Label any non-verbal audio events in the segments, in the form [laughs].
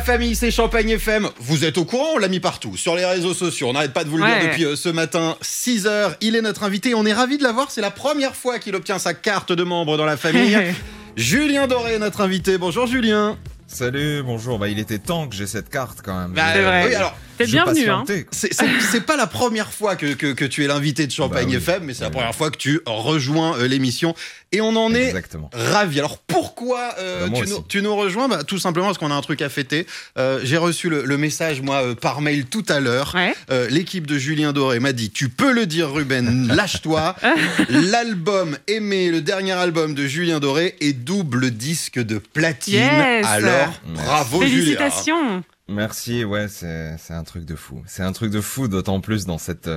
La famille, c'est Champagne FM. Vous êtes au courant, on l'a mis partout, sur les réseaux sociaux. On n'arrête pas de vous le dire depuis euh, ce matin, 6h. Il est notre invité, on est ravis de l'avoir. C'est la première fois qu'il obtient sa carte de membre dans la famille. [laughs] Julien Doré est notre invité. Bonjour Julien. Salut, bonjour. Bah, il était temps que j'ai cette carte quand même. Bah, C'est vrai. Oui, alors, T'es bienvenu, hein. c'est- pas la première fois que, que, que tu es l'invité de Champagne Bah oui. FM, mais c'est la Ouais. première fois que tu rejoins euh, l'émission. Et on en est Exactement. ravi. Alors pourquoi euh, Bah, tu, nous, tu nous rejoins? Bah, Tout simplement parce qu'on a un truc à fêter. Euh, J'ai reçu le, le message, moi, euh, par mail tout à l'heure. Ouais. Euh, L'équipe de Julien Doré m'a dit Tu peux le dire, Ruben, [laughs] lâche-toi. L'album Aimé, le dernier album de Julien Doré, est double disque de platine. Yes. Alors, bravo Julien. Merci, ouais, c'est un truc de fou. C'est un truc de fou, d'autant plus dans cette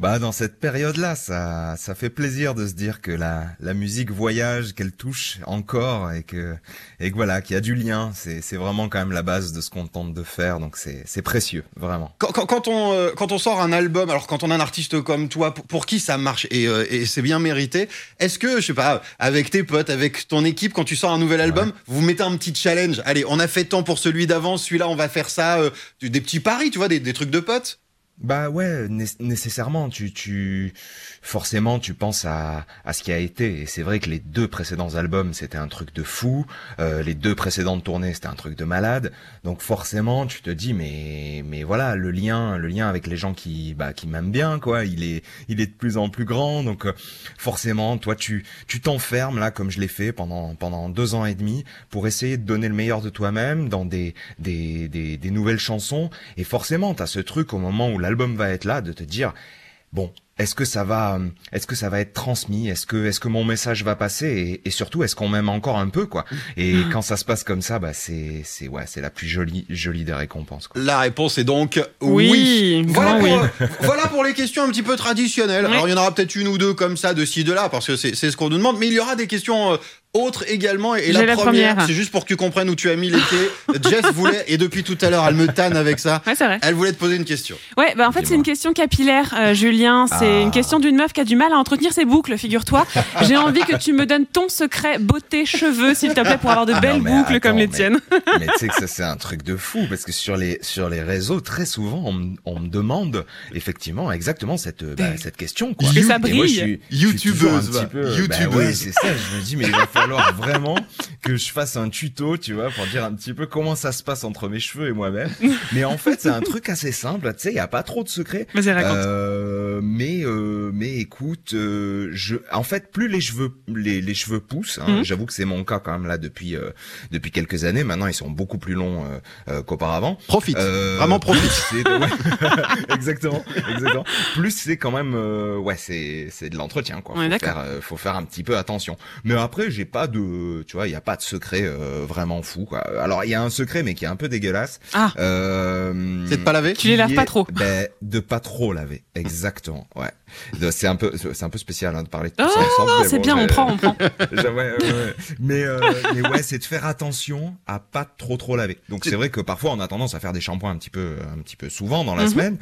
bah dans cette période-là, ça ça fait plaisir de se dire que la la musique voyage, qu'elle touche encore et que et que voilà qu'il y a du lien. C'est c'est vraiment quand même la base de ce qu'on tente de faire, donc c'est c'est précieux, vraiment. Quand, quand- quand on, euh, quand on sort un album, alors quand on a un artiste comme toi, pour, pour qui ça marche et, euh, et c'est bien mérité, est-ce que, je sais pas, avec tes potes, avec ton équipe, quand tu sors un nouvel album, vous mettez un petit challenge Allez, on a fait tant pour celui d'avant, celui-là, on va faire ça, euh, des petits paris, tu vois, des, des trucs de potes Bah ouais, né- nécessairement. Tu, tu, forcément, tu penses à, à ce qui a été. Et c'est vrai que les deux précédents albums, c'était un truc de fou. Euh, les deux précédentes tournées, c'était un truc de malade. Donc forcément, tu te dis, mais, mais voilà, le lien, le lien avec les gens qui, bah, qui m'aiment bien, quoi. Il est, il est de plus en plus grand. Donc euh, forcément, toi, tu, tu t'enfermes là, comme je l'ai fait pendant, pendant deux ans et demi, pour essayer de donner le meilleur de toi-même dans des, des, des, des nouvelles chansons. Et forcément, t'as ce truc au moment où l'album va être là, de te dire, bon, est-ce que ça va, euh, est-ce que ça va être transmis, est-ce que, est-ce que mon message va passer, et, et surtout, est-ce qu'on m'aime encore un peu, quoi? Et [laughs] quand ça se passe comme ça, bah c'est, c'est ouais, c'est la plus jolie, jolie des récompenses. Quoi. La réponse est donc oui. Oui, Voilà, pour, oui. euh, voilà pour les questions un petit peu traditionnelles. Oui. Alors il y en aura peut-être une ou deux comme ça de ci de là parce que c'est c'est ce qu'on nous demande, mais il y aura des questions autres également. Et, la, la première, première. c'est juste pour que tu comprennes où tu as mis les pieds. [laughs] Jess voulait et depuis tout à l'heure elle me tanne avec ça. Ouais, c'est vrai. Elle voulait te poser une question. Ouais, bah en fait, c'est une question capillaire, euh, Julien. C'est Ah. une question d'une meuf qui a du mal à entretenir ses boucles, figure-toi. [laughs] J'ai envie que tu me donnes ton secret beauté cheveux, s'il te plaît, pour avoir de belles Non, mais boucles attends, comme les mais- tiennes. [laughs] Mais tu sais que ça c'est un truc de fou parce que sur les sur les réseaux très souvent on, me- on me demande effectivement exactement cette bah, cette question quoi. Ça Et moi, je brille. suis- je suis toujours un Youtubeuse, petit va. peu, bah Youtubeuse. ouais, c'est ça. Je me dis mais il va falloir vraiment que je fasse un tuto, tu vois, pour dire un petit peu comment ça se passe entre mes cheveux et moi-même. mais en fait c'est un truc assez simple. Tu sais, il y a pas trop de secrets. Vas-y, raconte. Euh, mais euh, mais écoute, euh, je en fait plus les cheveux les, les cheveux poussent. hein, Mhm. J'avoue que c'est mon cas quand même là depuis euh, depuis quelques années. Maintenant ils sont beaucoup plus longs qu'auparavant. Profite. Euh, Vraiment profite. [laughs] ouais. [laughs] exactement, exactement. Plus c'est quand même, euh, ouais, c'est c'est de l'entretien quoi. Est Faut faire, faut faire un petit peu attention. Mais après, j'ai pas de, tu vois, il y a pas de secret euh, vraiment fou quoi. Alors il y a un secret mais qui est un peu dégueulasse. Ah. Euh, C'est de pas laver Tu les laves pas trop. Ben, de pas trop laver, exactement. Ouais. C'est un peu, c'est un peu spécial hein, de parler de tout Oh, ça ensemble. c'est bon, bien, on prend, on prend. [laughs] ouais, ouais. Mais, euh, mais ouais, c'est de faire attention à pas trop trop laver. Donc c'est vrai que parfois on a tendance à faire des shampoings un petit peu un petit peu souvent dans la Mhm. semaine.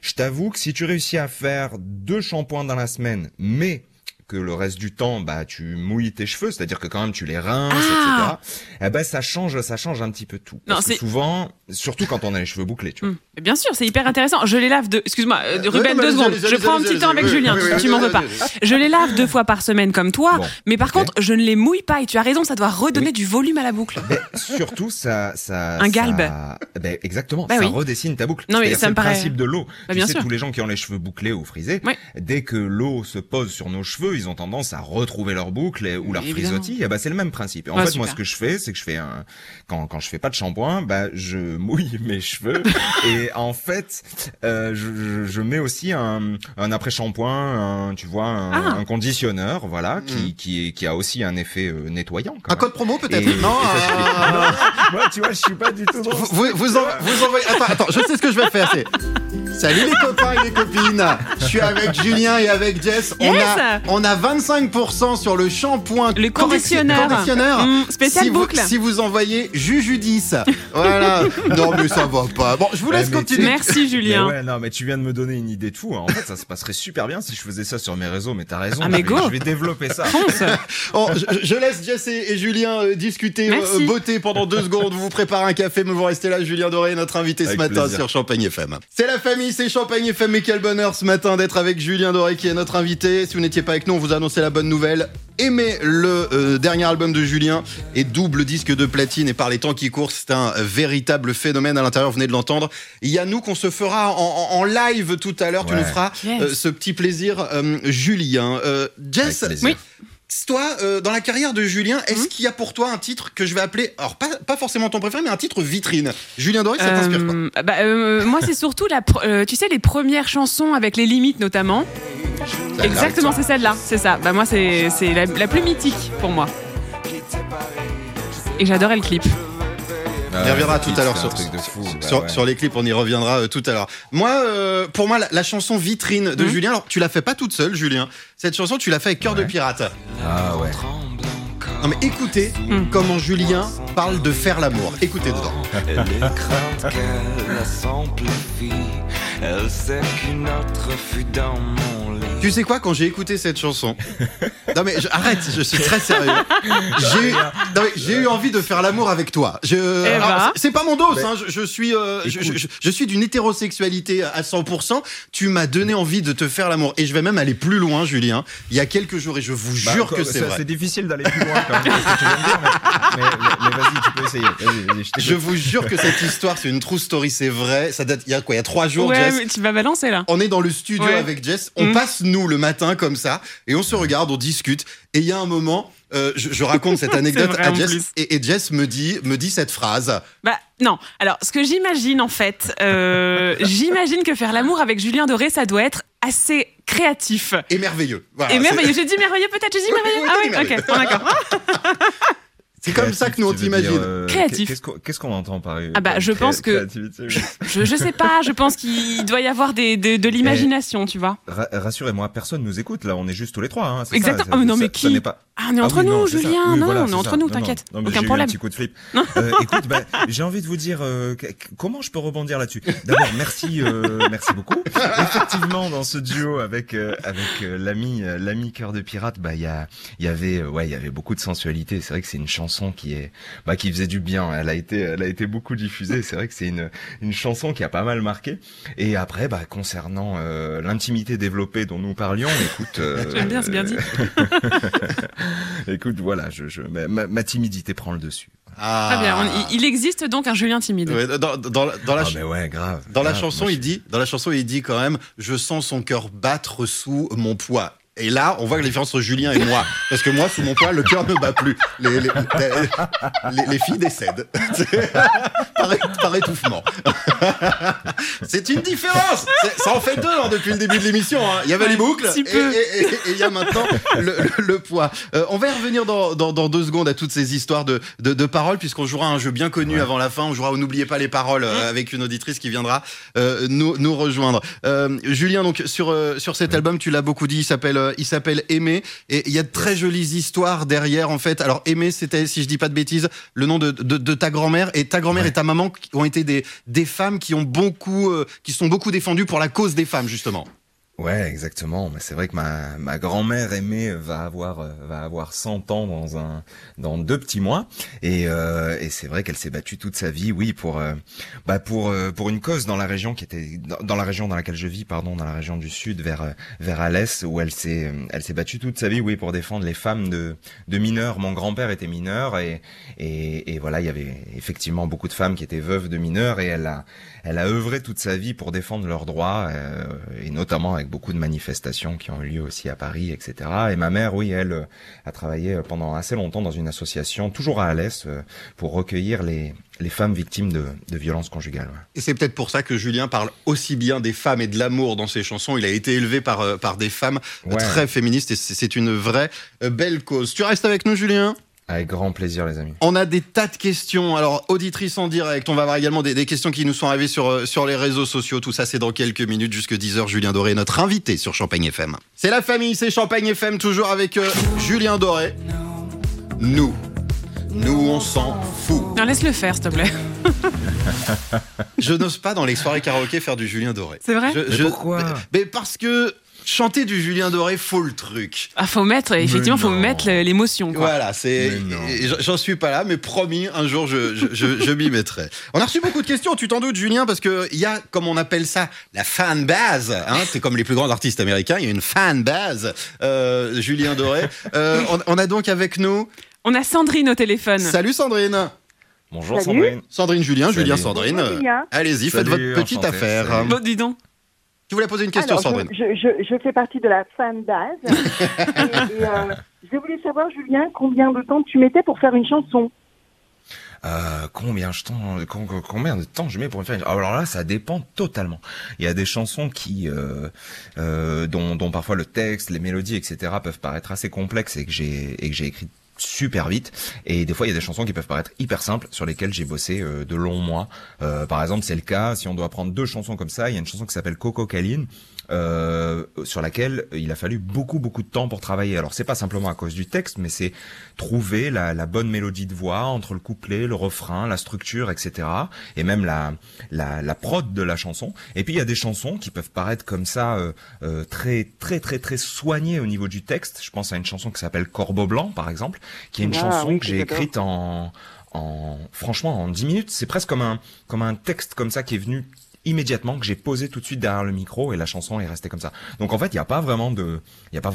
Je t'avoue que si tu réussis à faire deux shampoings dans la semaine, mais que le reste du temps, bah, tu mouilles tes cheveux, c'est-à-dire que quand même tu les rinces, Ah. etc. Eh ben, ça change, ça change un petit peu tout. Non, Parce que c'est- souvent, surtout quand on a les cheveux bouclés, tu vois. Mais Bien sûr, c'est hyper intéressant. Je les lave deux. Excuse-moi, euh, Euh, Ruben, deux secondes. Je prends un petit temps avec. Julien. Tu- m'en veux pas. Je les lave deux fois par semaine comme toi, Bon, mais par contre, je ne les mouille pas. Et tu as raison, ça doit redonner Oui. du volume à la boucle. Ben, surtout, ça, ça, Un galbe. ça- ben, exactement. Bah ça oui. redessine ta boucle. Non, mais ça c'est me le paraît- principe de l'eau. Bah, tu sais, tous les gens qui ont les cheveux bouclés ou frisés, dès que l'eau se pose sur nos cheveux, ils ont tendance à retrouver leur boucle ou leur Évidemment. frisottis. Et ben, c'est le même principe. Et en Ouais, fait, moi, ce que je fais, c'est que je fais un, quand, quand je fais pas de shampoing, bah, je [laughs] mouille mes cheveux. [laughs] et en fait, euh, je, je, je mets aussi un, un après-shampoing, tu vois, un, Ah. un conditionneur, voilà, Mm. qui, qui, est, qui a aussi un effet euh, nettoyant. quand Un même. code promo peut-être Et- Non. [laughs] euh, fais- Moi, tu vois, je suis pas du tout dans Vous, vous, vous, en- vous envoyez. Attends, attends, je sais ce que je vais faire. C'est Salut les copains et les copines. Je suis avec Julien et avec Jess. On Yes. a on a 25% sur le shampoing Le conditionneur. conditionneur. Mm, spécial si boucle. Vous, si vous envoyez Jujudis. Voilà. Non mais ça va pas. Bon, je vous laisse Ouais, mais continuer. Merci Mais Julien. ouais, non, mais tu viens de me donner une idée de fou. hein. En fait, ça se passerait super bien si je faisais ça sur mes réseaux. Mais t'as raison. Ah, mais je vais- go. Je vais développer ça. Fonce. [laughs] Oh, je, je laisse Jess et, et Julien euh, discuter euh, beauté pendant deux secondes. Vous vous préparez un café, mais vous restez là. Julien Doré, notre invité ce matin plaisir. sur Champagne FM. C'est la famille, c'est Champagne FM. Et quel bonheur ce matin d'être avec Julien Doré qui est notre invité. Si vous n'étiez pas avec nous, on vous annonçait la bonne nouvelle. Aimez le euh, dernier album de Julien et double disque de platine. Et par les temps qui courent, c'est un véritable phénomène à l'intérieur. Vous venez de l'entendre. Il y a nous qu'on se fera en, live tout à l'heure. Tu nous feras Yes. euh, ce petit plaisir, euh, Julien. Euh, Jess. Oui. Toi, euh, dans la carrière de Julien, est-ce Mhm. qu'il y a pour toi un titre que je vais appeler, alors pas, pas forcément ton préféré, mais un titre vitrine? Julien Doré, ça t'inspire quoi? Euh, bah, euh, moi, c'est surtout la, euh, tu sais, les premières chansons avec les limites notamment. Exactement, c'est celle-là, c'est ça. Bah moi, c'est c'est la, la plus mythique pour moi. Et j'adorais le clip. Ah, On y reviendra tout à l'heure sur. Bah sur, ouais. sur les clips, on y reviendra euh, tout à l'heure. Moi, euh, pour moi, la, la chanson vitrine de Mhm. Julien, alors tu l'as fait pas toute seule, Julien. Cette chanson, tu l'as fait avec Cœur de. Pirate. Ah ouais. Non mais écoutez Mhm. comment Julien parle de faire l'amour. Écoutez dedans. Elle est crainte qu'elle. Elle sait qu'une autre fut dans mon lit. Tu sais quoi, quand j'ai écouté cette chanson, non mais je- arrête, je suis très sérieux. J'ai eu, non, mais j'ai eu envie de faire l'amour avec toi. Je, alors, bah. c'est c'est pas mon dos, hein, je, je suis, euh, je, Écoute. je- je suis d'une hétérosexualité à 100%. Tu m'as donné envie de te faire l'amour et je vais même aller plus loin, Julien. Il y a quelques jours et je vous Bah, jure quoi, que c'est ça- vrai. C'est difficile d'aller plus loin quand même. que tu dire, mais, mais- mais- mais vas-y, tu peux essayer. Vas-y, vas-y, je vous jure que cette histoire, c'est une true story, c'est vrai. Ça date il y a quoi Il y a trois jours, Ouais, Jess. mais tu vas balancer là. On est dans le studio Ouais. avec Jess, on Mm. passe nous le matin comme ça, et on se regarde, on discute, et il y a un moment, euh, je, je raconte cette [laughs] anecdote à Jess, et, et Jess me dit, me dit cette phrase. Bah non. Alors, ce que j'imagine en fait, euh, [laughs] j'imagine que faire l'amour avec Julien Doré, ça doit être assez créatif. Et merveilleux. Voilà, Et merveilleux. J'ai dit merveilleux peut-être. J'ai dit Oui, merveilleux. oui, Ah oui, oui, merveilleux. ok. Bon, d'accord. [laughs] C'est comme ça que nous on t'imagine. euh, Créatif. Qu'est-ce qu'on qu'est-ce qu'on entend par Ah bah, je pense que-. Je, je sais pas. Je pense qu'il doit y avoir des, de, de [laughs] l'imagination, tu vois. Ra- Rassurez-moi, personne nous écoute là, on est juste tous les trois. Hein, c'est Exactement. ça, Ah, mais non, ça- mais ça qui pas- Ah, on est Ah entre oui, nous, non. Julien. Oui, non, voilà, on est entre ça. nous, Non, non. t'inquiète. Non, mais Aucun j'ai eu problème. un petit coup de flip. [laughs] Euh, écoute, bah, j'ai envie de vous dire euh, comment je peux rebondir là-dessus? D'abord, merci, euh, merci beaucoup. [laughs] Effectivement, dans ce duo avec euh, avec euh, l'ami euh, l'ami cœur de pirate, bah il y a il y avait euh, ouais il y avait beaucoup de sensualité. C'est vrai que c'est une chanson qui est bah qui faisait du bien. Elle a été elle a été beaucoup diffusée. C'est vrai que c'est une une chanson qui a pas mal marqué. Et après, bah concernant euh, l'intimité développée dont nous parlions, écoute. [laughs] euh, J'aime bien, c'est bien dit. Écoute, voilà, je, je, ma, ma- timidité prend le dessus. Ah. Très bien. On- il- existe donc un Julien timide. Ouais, dans, dans, la- dans la, Ah, ch- mais ouais, grave. dans la grave. chanson, il dit, dans la chanson, il dit quand même, je sens son cœur battre sous mon poids. Et là, on voit la différence entre Julien et moi. Parce que moi, sous mon poids, le cœur ne bat plus. Les, les, les- les- les filles décèdent. [laughs] par, par étouffement. [laughs] C'est une différence. Ça en fait deux hein, depuis le début de l'émission. hein. Il y avait Ouais, les boucles si et il y a maintenant le, le- le poids. Euh, on va y revenir dans, dans, dans deux secondes à toutes ces histoires de, de, de paroles, puisqu'on jouera à un jeu bien connu Ouais. avant la fin. On jouera au N'oubliez pas les paroles euh, avec une auditrice qui viendra euh, nous, nous rejoindre. Euh, Julien, donc sur, euh, sur cet album, tu l'as beaucoup dit, il s'appelle euh, il s'appelle Aimer. Et il y a de très jolies histoires derrière, en fait. Alors, Aimer, c'était, si je dis pas de bêtises, le nom de, de, de ta grand-mère. Et ta grand-mère Ouais. et ta maman qui ont été des, des femmes qui ont beaucoup, euh, qui sont beaucoup défendues pour la cause des femmes, justement. Ouais, exactement. Mais c'est vrai que ma, ma grand-mère aimée va avoir euh, va avoir 100 ans dans un dans deux petits mois et euh, et c'est vrai qu'elle s'est battue toute sa vie, oui, pour euh, bah pour euh, pour une cause dans la région qui était dans, dans la région dans laquelle je vis, pardon, dans la région du sud vers vers Alès où elle s'est elle s'est battue toute sa vie, oui, pour défendre les femmes de de mineurs. Mon grand-père était mineur et et et voilà, il y avait effectivement beaucoup de femmes qui étaient veuves de mineurs et elle a elle a œuvré toute sa vie pour défendre leurs droits, euh, et notamment avec beaucoup de manifestations qui ont eu lieu aussi à Paris, etc. Et ma mère, oui, elle euh, a travaillé pendant assez longtemps dans une association, toujours à Alès, euh, pour recueillir les, les femmes victimes de, de violences conjugales. ouais. Et c'est peut-être pour ça que Julien parle aussi bien des femmes et de l'amour dans ses chansons. Il a été élevé par, euh, par des femmes euh, Ouais. très féministes et c'est une vraie euh, belle cause. Tu restes avec nous, Julien? Avec grand plaisir, les amis. On a des tas de questions. Alors, auditrice en direct, on va avoir également des, des questions qui nous sont arrivées sur, euh, sur les réseaux sociaux. Tout ça, c'est dans quelques minutes, jusque 10h. Julien Doré, notre invité sur Champagne FM. C'est la famille, c'est Champagne FM, toujours avec euh, Julien Doré. Nous, nous, on s'en fout. Non, laisse-le faire, s'il te plaît. [laughs] Je n'ose pas dans les soirées karaoké faire du Julien Doré. C'est vrai? Je- Mais je- pourquoi? mais parce que chanter du Julien Doré, faut le truc. Ah, faut mettre, effectivement, faut mettre l'émotion. Voilà, c'est. J'en suis pas là, mais promis, un jour, je, je, je, je m'y mettrai. On a reçu beaucoup de questions, tu t'en doutes, Julien, parce que il y a, comme on appelle ça, la fan base. Hein, c'est comme les plus grands artistes américains, il y a une fan base. Euh, Julien Doré. Euh, on, on a donc avec nous. On a Sandrine au téléphone. Salut Sandrine. Bonjour Salut. Sandrine. Sandrine Julien, Salut. Julien Sandrine. Allez-y, faites votre petite enchanté. affaire. Bon, dis donc. Tu voulais poser une question, Alors, Sandrine je, je, je fais partie de la fan base. [laughs] et et, euh, je voulais savoir, Julien, combien de temps tu mettais pour faire une chanson Euh, combien, je temps, combien de temps je mets pour me faire une... Alors là, ça dépend totalement. Il y a des chansons qui, euh, euh, dont, dont parfois le texte, les mélodies, etc. peuvent paraître assez complexes et que j'ai et que j'ai écrit super vite. Et des fois il y a des chansons qui peuvent paraître hyper simples sur lesquelles j'ai bossé euh, de longs mois. Euh, par exemple c'est le cas si on doit prendre deux chansons comme ça il y a une chanson qui s'appelle Coco Caline euh, sur laquelle il a fallu beaucoup beaucoup de temps pour travailler. Alors c'est pas simplement à cause du texte, mais c'est trouver la, la bonne mélodie de voix entre le couplet, le refrain, la structure, etc. Et même la, la, la prod de la chanson. Et puis il y a des chansons qui peuvent paraître comme ça euh, euh, très très très très soignées au niveau du texte. Je pense à une chanson qui s'appelle Corbeau blanc par exemple, qui est une Ah, chanson oui, que j'ai écrite en en franchement en 10 minutes. C'est presque comme un comme un texte comme ça qui est venu immédiatement que j'ai posé tout de suite derrière le micro et la chanson est restée comme ça. Donc en fait, il n'y a pas vraiment de, il a pas,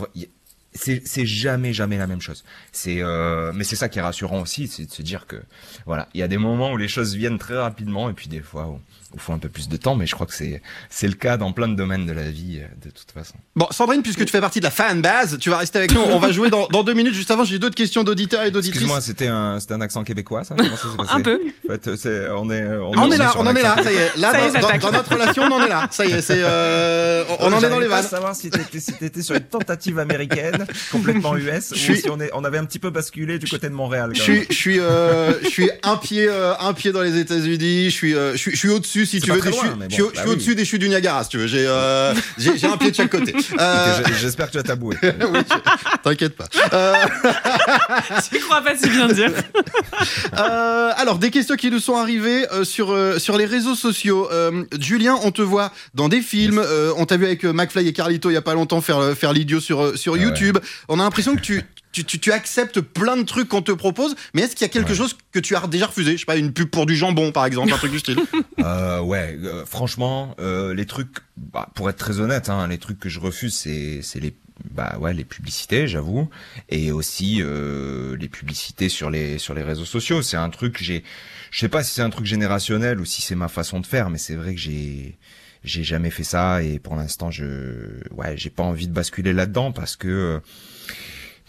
c'est c'est jamais jamais la même chose. C'est euh, mais c'est ça qui est rassurant aussi, c'est de se dire que voilà, il y a des moments où les choses viennent très rapidement et puis des fois où il faut un peu plus de temps, mais je crois que c'est c'est le cas dans plein de domaines de la vie euh, de toute façon. Bon, Sandrine, puisque tu fais partie de la fan base, tu vas rester avec nous. On va jouer dans, dans deux minutes. Juste avant, j'ai d'autres questions d'auditeurs et d'auditrices. Excuse-moi, c'était un c'était un accent québécois ça? Comment ça s'est passé? Un peu. En fait, c'est on est on, On est là, on en est là, accent ça y est. Là, est, dans, notre relation, on en est là. Ça y est, c'est, euh, on, on en est dans les vannes. savoir si t'étais si t'étais sur une tentative américaine [laughs] complètement US Je ou suis- si on est on avait un petit peu basculé du côté de Montréal. Je suis, suis, euh, je suis un pied, euh, un pied dans les États-Unis. Je suis, euh, je suis, je suis au-dessus, si tu veux. des loin, suis, bon, je suis bah oui. au-dessus des chutes du Niagara, si tu veux. J'ai, euh, un pied de chaque côté. [laughs] Euh, J'espère que tu as taboué. [laughs] oui, t'inquiète pas. Euh, Tu crois pas si bien dire. Euh, alors, des questions qui nous sont arrivées euh, sur, euh, sur les réseaux sociaux. Euh, Julien, on te voit dans des films. euh, on t'a vu avec McFly et Carlito il y a pas longtemps faire, faire l'idiot sur, sur Ah ouais. On a l'impression que tu, tu, tu, tu acceptes plein de trucs qu'on te propose. Mais est-ce qu'il y a quelque Ouais. chose que tu as déjà refusé? Je sais pas, une pub pour du jambon, par exemple, un truc du style. [laughs] Euh, ouais, euh, franchement, euh, les trucs, bah, pour être très honnête, hein, les trucs que je refuse, c'est c'est les bah ouais les publicités, j'avoue, et aussi euh, les publicités sur les sur les réseaux sociaux. C'est un truc que j'ai, je sais pas si c'est un truc générationnel ou si c'est ma façon de faire, mais c'est vrai que j'ai j'ai jamais fait ça et pour l'instant je ouais j'ai pas envie de basculer là-dedans parce que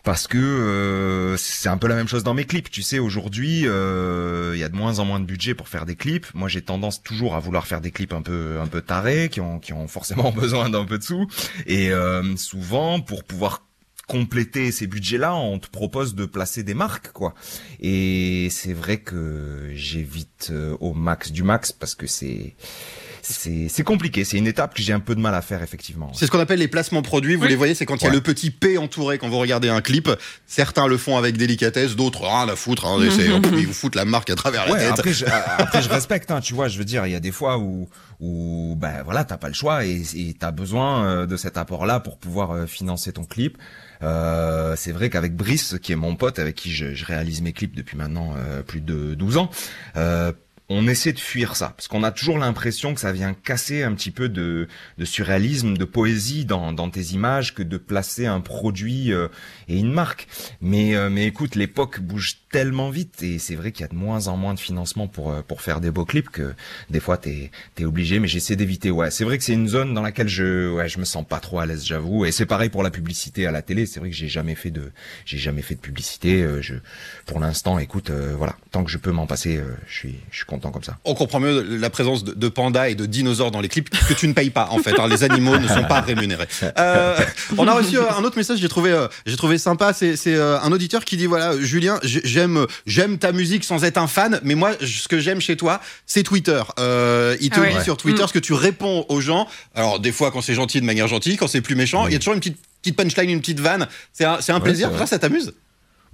parce que euh, c'est un peu la même chose dans mes clips. Tu sais, aujourd'hui, euh, il y a de moins en moins de budget pour faire des clips. Moi, j'ai tendance toujours à vouloir faire des clips un peu un peu tarés, qui ont qui ont forcément [laughs] besoin d'un peu de sous. Et euh, souvent, pour pouvoir compléter ces budgets-là, on te propose de placer des marques, quoi. Et c'est vrai que j'évite euh, au max du max parce que c'est c'est c'est compliqué. C'est une étape que j'ai un peu de mal à faire effectivement. C'est ce qu'on appelle les placements produits. Vous Oui. les voyez, c'est quand il y a le petit P entouré quand vous regardez un clip. Certains le font avec délicatesse, d'autres rien à foutre. Hein, c'est- [laughs] ils vous foutent la marque à travers la Ouais, tête. après, je, [laughs] après je respecte, hein, tu vois, je veux dire, il y a des fois où, où ben voilà, t'as pas le choix et t'as besoin euh, de cet apport-là pour pouvoir euh, financer ton clip. Euh, c'est vrai qu'avec Brice, qui est mon pote, avec qui je, je réalise mes clips depuis maintenant euh, plus de 12 ans, euh, on essaie de fuir ça parce qu'on a toujours l'impression que ça vient casser un petit peu de, de surréalisme, de poésie dans, dans tes images que de placer un produit euh, et une marque. Mais euh, mais écoute, l'époque bouge tellement vite et c'est vrai qu'il y a de moins en moins de financement pour euh, pour faire des beaux clips que des fois t'es obligé. Mais j'essaie d'éviter. Ouais, c'est vrai que c'est une zone dans laquelle je ouais je me sens pas trop à l'aise, j'avoue. Et c'est pareil pour la publicité à la télé. C'est vrai que j'ai jamais fait de j'ai jamais fait de publicité. Euh, je pour l'instant, écoute, euh, voilà, tant que je peux m'en passer, euh, je suis je suis content. content comme ça. On comprend mieux la présence de, de pandas et de dinosaures dans les clips que tu ne payes pas en fait. hein. Les animaux ne sont pas rémunérés. Euh, on a reçu euh, un autre message, j'ai trouvé, euh, j'ai trouvé sympa. C'est, euh, un auditeur qui dit voilà, Julien, j'aime, j'aime ta musique sans être un fan, mais moi, ce que j'aime chez toi, c'est Twitter. Euh, il te Ah ouais. dit sur Twitter Mm. ce que tu réponds aux gens. Alors des fois, quand c'est gentil de manière gentille, quand c'est plus méchant, il y a toujours une petite petite punchline, une petite vanne. C'est un, un Ouais, plaisir. ça t'amuse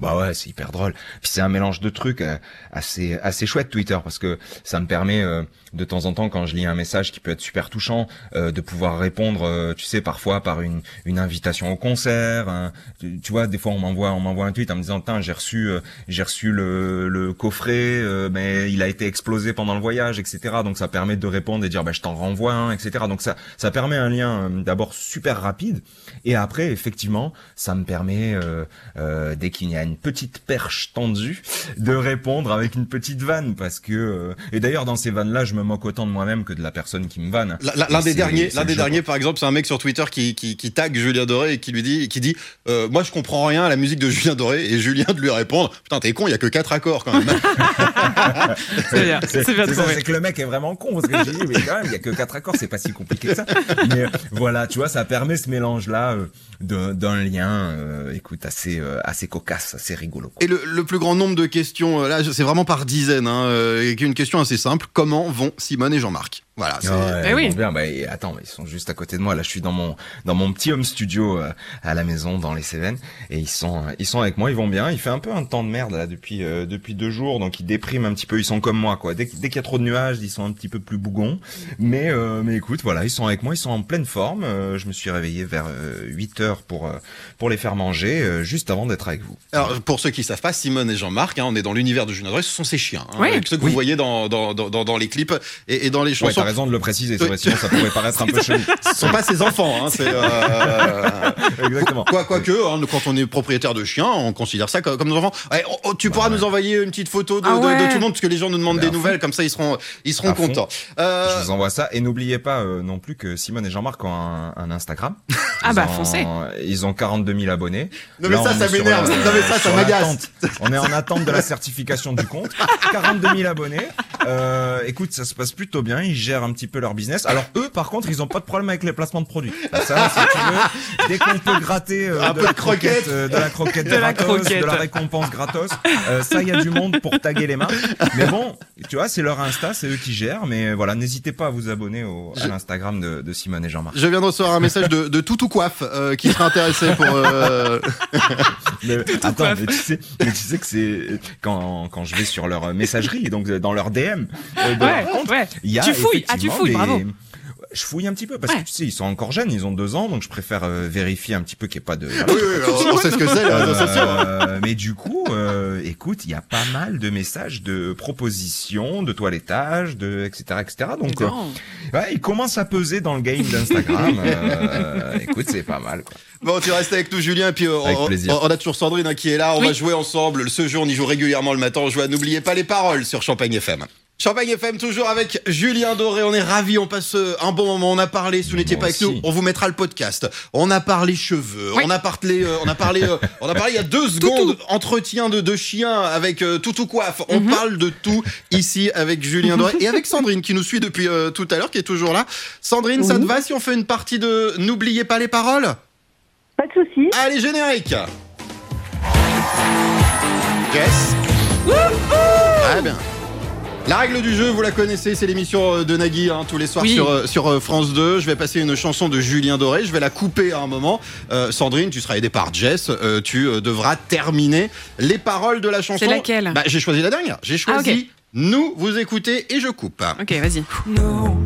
Bah ouais, c'est hyper drôle. Puis c'est un mélange de trucs euh, assez assez chouette Twitter parce que ça me permet euh, de temps en temps quand je lis un message qui peut être super touchant euh, de pouvoir répondre tu sais parfois par une une invitation au concert un- tu, vois des fois on m'envoie on m'envoie un tweet en me disant tiens j'ai reçu j'ai reçu le le coffret mais il a été explosé pendant le voyage etc donc ça permet de répondre et dire bah je t'en renvoie un etc donc ça ça permet un lien d'abord super rapide et après effectivement ça me permet euh, euh, dès qu'il y a petite perche tendue, de répondre avec une petite vanne parce que euh, et d'ailleurs dans ces vannes là je me moque autant de moi-même que de la personne qui me vanne. L'un des derniers, l'un des derniers, par exemple, c'est un mec sur Twitter qui, qui, qui tag Julien Doré et qui lui dit, qui dit, euh, moi je comprends rien à la musique de Julien Doré et Julien de lui répondre, putain t'es con, il y a que quatre accords quand même. [laughs] C'est bien, C'est bien c'est que le mec est vraiment con parce que j'ai dit mais quand même il y a que quatre accords, c'est pas si compliqué que ça. Mais euh, voilà, tu vois, ça permet ce mélange là d'un lien euh, écoute assez euh, assez cocasse, assez rigolo. quoi. Et le, le plus grand nombre de questions, euh, là c'est vraiment par dizaines, hein, euh, et une question assez simple, comment vont Simone et Jean-Marc? Voilà. c'est- Ouais, Eh oui. bien, bah, et attends, mais ils sont juste à côté de moi. Là, je suis dans mon dans mon petit home studio euh, à la maison dans les Cévennes et ils sont ils sont avec moi. Ils vont bien. Il fait un peu un temps de merde là depuis euh, depuis deux jours, donc ils dépriment un petit peu. Ils sont comme moi, quoi. Dès, dès qu'il y a trop de nuages, ils sont un petit peu plus bougons. Mais euh, mais écoute, voilà, ils sont avec moi. Ils sont en pleine forme. Euh, je me suis réveillé vers 8 heures pour euh, pour les faire manger euh, juste avant d'être avec vous. Alors pour ceux qui savent pas, Simone et Jean-Marc, hein, on est dans l'univers de Julien Doré, ce sont ses chiens, hein, Oui. ceux que Oui. vous voyez dans, dans, dans, dans, les clips et, et dans les Ouais, chansons. t'as raison de le préciser. vrai, Sinon, ça pourrait [laughs] paraître un peu chelou. ce sont pas ses enfants, hein, c'est euh, [laughs] Exactement. Quoi, quoi que, hein, quand on est propriétaire de chiens, on considère ça comme, comme nos enfants. Ouais, oh, oh, tu pourras ouais. nous envoyer une petite photo de, Ah de- de, ouais. tout le monde, parce que les gens nous demandent Bah, des nouvelles, comme ça ils seront, ils seront contents. Euh, Je vous envoie ça. Et n'oubliez pas euh, non plus que Simone et Jean-Marc ont un, un Instagram. Ah bah, ont- foncez. Ils ont 42 000 abonnés. Non, mais ça, ça m'énerve. Ça, ça m'agace. On est en attente de la certification du compte. 42 000 abonnés. Euh, écoute, ça se passe plutôt bien. Ils gèrent un petit peu leur business. Alors eux, par contre, ils ont pas de problème avec les placements de produits. Ça, si tu veux, dès qu'on peut gratter euh, Un de, peu la de croquette. euh, de la croquette De la gratos, croquette. de la récompense gratos, euh, ça, il y a du monde pour taguer les mains. Mais bon, tu vois, c'est leur Insta, c'est eux qui gèrent. Mais voilà, n'hésitez pas à vous abonner au, à l'Instagram de, de Simone et Jean-Marc. je viens de recevoir un message de, de Toutou Coiffe euh, qui serait intéressé pour. euh, [laughs] Mais, attends, mais tu sais, mais tu sais que c'est quand quand je vais sur leur messagerie, donc dans leur DM, euh, de Ouais, compte, ouais. y a Tu fouilles. Ah, tu fouilles, des- bravo. Je fouille un petit peu parce Ouais. que tu sais, ils sont encore jeunes, ils ont deux ans, donc je préfère euh, vérifier un petit peu qu'il n'y ait pas de. Oui, oui, on- on sait ce que c'est. Euh, mais du coup, euh, écoute, il y a pas mal de messages de propositions, de toilettage, de etc etc. Donc, euh, Non. ouais, ils commencent à peser dans le game d'Instagram. [laughs] Euh, écoute, c'est pas mal. Quoi. Bon, tu restes avec nous, Julien, et puis euh, Avec on, on a toujours Sandrine hein, qui est là. On Oui. va jouer ensemble. Ce jeu, on y joue régulièrement le matin. On joue à N'oubliez pas les paroles sur Champagne FM. Champagne FM, toujours avec Julien Doré. On est ravis, on passe euh, un bon moment. On a parlé, si vous n'étiez pas avec nous, on vous mettra le podcast. On a parlé cheveux, Oui. on a parlé, euh, on a parlé, euh, on a parlé il y a deux [laughs] secondes, entretien de, de chien avec euh, Toutou Coiffe. On Mhm. parle de tout ici avec Julien Doré [laughs] et avec Sandrine qui nous suit depuis euh, tout à l'heure, qui est toujours là. Sandrine, ça te va si on fait une partie de N'oubliez pas les paroles? Pas de souci. Allez, générique Jess Très bien. La règle du jeu, vous la connaissez, c'est l'émission euh, de Nagui hein, tous les soirs Oui. sur, euh, sur euh, France 2. Je vais passer une chanson de Julien Doré, je vais la couper à un moment. Euh, Sandrine, tu seras aidée par Jess, euh, tu euh, devras terminer les paroles de la chanson. C'est laquelle? Bah, J'ai choisi la dernière. J'ai choisi Ah, ok. Nous, vous écoutez et je coupe. Ok, vas-y. Nous,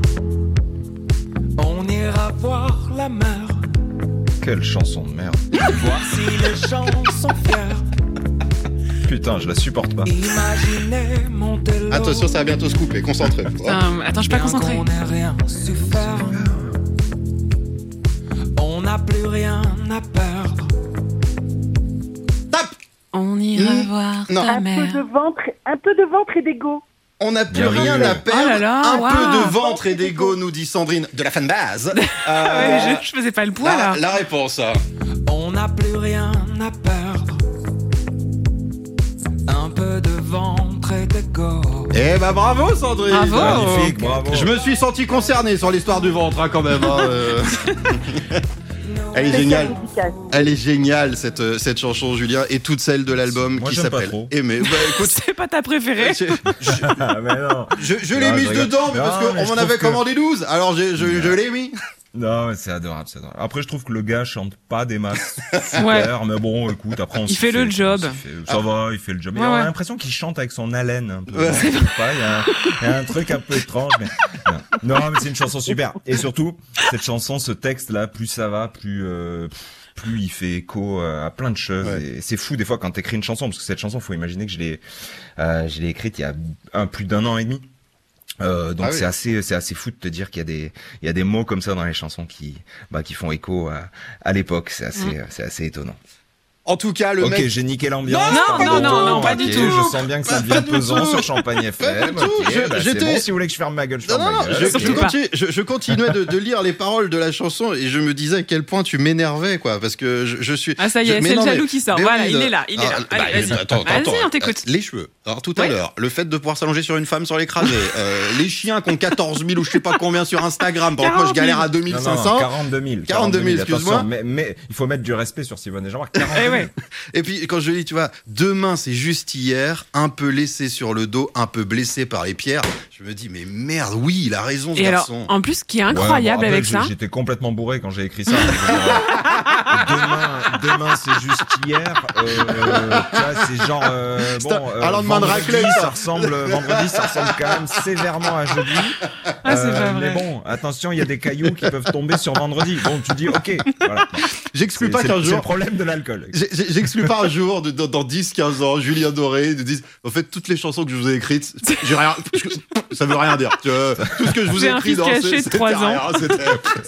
on ira voir la mer, Quelle chanson de merde. voir si les gens sont fiers. Putain, je la supporte pas. Attention, ça va bientôt se couper, concentrez. Putain, attends, je suis pas faire. On n'a plus rien à perdre. Tape On ira Mmh. voir Non. ta Un peu mère. de ventre, un peu de ventre et d'ego. On n'a plus Bien rien vu. à perdre. Oh là là, un peu de ventre et d'ego, nous dit Sandrine, de la fanbase. [laughs] Ah Euh, ouais, je, je faisais pas le poids la, là. la réponse. On n'a plus rien à perdre. Eh bah bravo Sandrine Bravo. Magnifique, bravo. Je me suis senti concerné sur l'histoire du ventre hein, quand même. hein, euh. [laughs] Elle est géniale. Elle est géniale cette, euh, cette chanson Julien et toutes celles de l'album Moi, qui j'aime pas s'appelle trop. Aimer. Bah écoute, [laughs] C'est pas ta préférée [laughs] je, Ah, mais non. je- je l'ai Non, mise rigole. dedans mais Non, parce mais qu'on je m'en trouve avait que- commandé 12 alors je, je, je l'ai mis. Non, mais c'est adorable, c'est adorable. Après, je trouve que le gars chante pas des masses. [laughs] Ouais. Super, mais bon, écoute, après on Il fait le job. fait. Ça va, il fait le job. Mais Ouais, on a ouais. l'impression qu'il chante avec son haleine un peu. Ouais. Il y, a un- il y a un truc un peu étrange, mais non, Non, mais c'est une chanson super. Et surtout, cette chanson, ce texte-là, plus ça va, plus euh, plus il fait écho euh, à plein de choses. Ouais. Et c'est fou des fois quand t'écris une chanson, parce que cette chanson, faut imaginer que je l'ai euh, je l'ai écrite il y a un plus d'un an et demi. Euh, donc Ah oui. c'est assez c'est assez fou de te dire qu'il y a des il y a des mots comme ça dans les chansons qui bah qui font écho à, à l'époque c'est assez c'est assez étonnant. En tout cas, le ok mec. j'ai niqué l'ambiance. Non, pardon. non, non, non, pas du Ok, tout. Je sens bien que ça devient pesant sur Champagne FM. du tout. ok, Je- bah, j'étais- bon si vous voulez que je ferme ma gueule je Non, ferme non, ma non, gueule. je, Surtout je pas. continue- je- je continuais de, de lire les paroles de la chanson et je me disais à quel point tu m'énervais, quoi, parce que je, je suis. Ah ça y est, c'est le non, mais- jaloux qui sort. Voilà, oui, il est là, il est Ah, là. bah, Allez, vas-y. attends, attends, Vas-y, attends. on t'écoute. Les cheveux. Alors tout à l'heure, le fait de pouvoir s'allonger sur une femme sans l'écraser, [laughs] euh, les chiens qui ont 14 000 ou je sais pas combien sur Instagram, pendant que moi je 40 000. galère à Non, non, 2500. non, 42 000. 42 000, attention, excuse-moi. Mais, mais il faut mettre du respect sur Sylvain Desjardins. 42 000. ouais. [laughs] Et puis quand je dis, tu vois, demain c'est juste hier, un peu laissé sur le dos, un peu blessé par les pierres, je me dis, mais merde, oui, il a raison ce Et alors, en plus, ce qui est Ouais, incroyable bon, avec ça, J'étais complètement bourré quand j'ai écrit ça. [laughs] Euh, demain, demain c'est juste hier. Euh, c'est genre euh, bon. un- euh, un lendemain de vendredi, raclette, ça. ressemble. Vendredi, ça ressemble quand même sévèrement à jeudi. Euh, Ah, c'est pas vrai. Mais bon, attention, il y a des cailloux qui peuvent tomber sur vendredi. Bon, tu dis ok. Voilà. J'exclus pas qu'un c'est le jour. problème de l'alcool. J'exclus pas un jour, de- dans, dans 10-15 ans, Julien Doré, de dire, en fait, toutes les chansons que je vous ai écrites, j'ai rien, ça veut rien dire. Tu vois, tout ce que je vous ai écrit dans caché ce- de c'était trois rien, ans. c'était-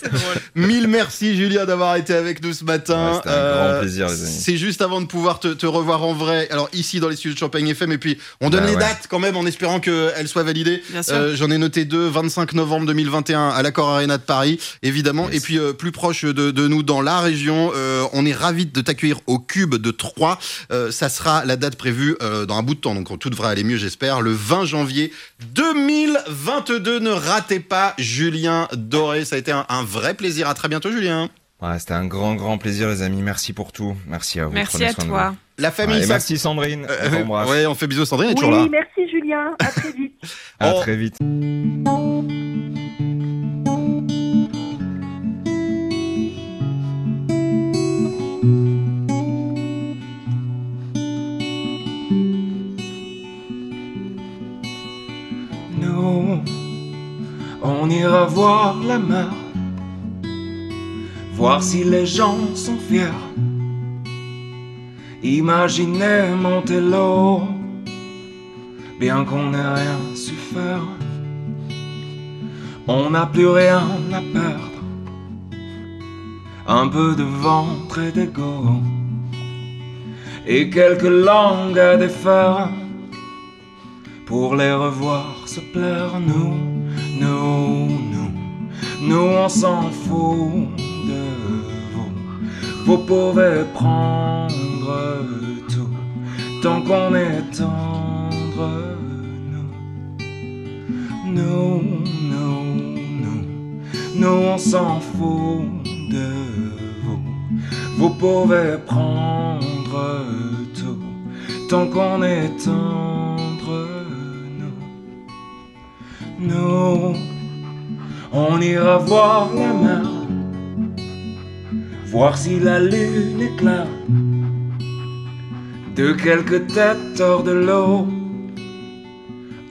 [laughs] Mille merci, Julien, d'avoir été avec nous ce matin. Ouais, c'était un grand plaisir, les amis. C'est juste avant de pouvoir te, te revoir en vrai. Alors, ici, dans les studios de Champagne FM, et puis, on donne Bah les ouais. dates quand même, en espérant qu'elles soient validées. Euh, J'en ai noté deux, 25 novembre 2021 à l'Accord Arena de Paris, évidemment. Yes. Et puis euh, plus proche de, de nous dans la région, euh, on est ravis de t'accueillir au Cube de Troyes. Euh, ça sera la date prévue euh, dans un bout de temps, donc tout devrait aller mieux, j'espère. Le 20 janvier 2022. Ne ratez pas Julien Doré. Ça a été un, un vrai plaisir. À très bientôt, Julien. Ouais, c'était un grand, grand plaisir, les amis. Merci pour tout. Merci à vous. merci Prenez à de toi. La famille, Ouais, et ça- merci Sandrine. Euh, On ouais, on fait bisous. Sandrine est toujours Oui, là. merci Julien. À très vite. [laughs] À Oh. très vite. Nous, on ira voir la mer, voir si les gens sont fiers. Imaginez Montello, bien qu'on n'ait rien su faire. On n'a plus rien à perdre, un peu de ventre et d'ego, et quelques langues à défaire pour les revoir se plaire. Nous, nous, nous, nous on s'en fout. Vous pouvez prendre tout tant qu'on est tendre. Nous, nous, nous, nous, nous on s'en fout de vous. Vous pouvez prendre tout tant qu'on est tendre. Nous, nous, on ira voir la mer, voir si la lune éclate de quelques têtes hors de l'eau,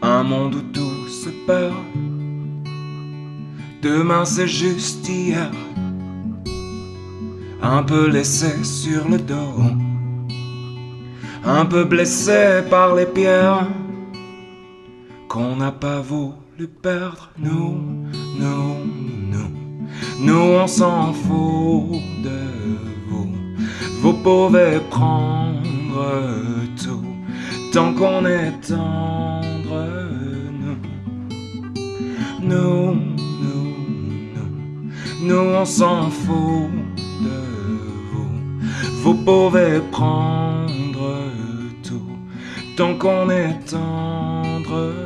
un monde où tout se perd. Demain c'est juste hier, un peu laissé sur le dos, un peu blessé par les pierres. Qu'on n'a pas voulu perdre. Nous, nous, nous on s'en fout de vous. Vous pouvez prendre tout tant qu'on est tendre. Nous, nous, nous, nous, on s'en fout de vous. Vous pouvez prendre tout tant qu'on est tendre.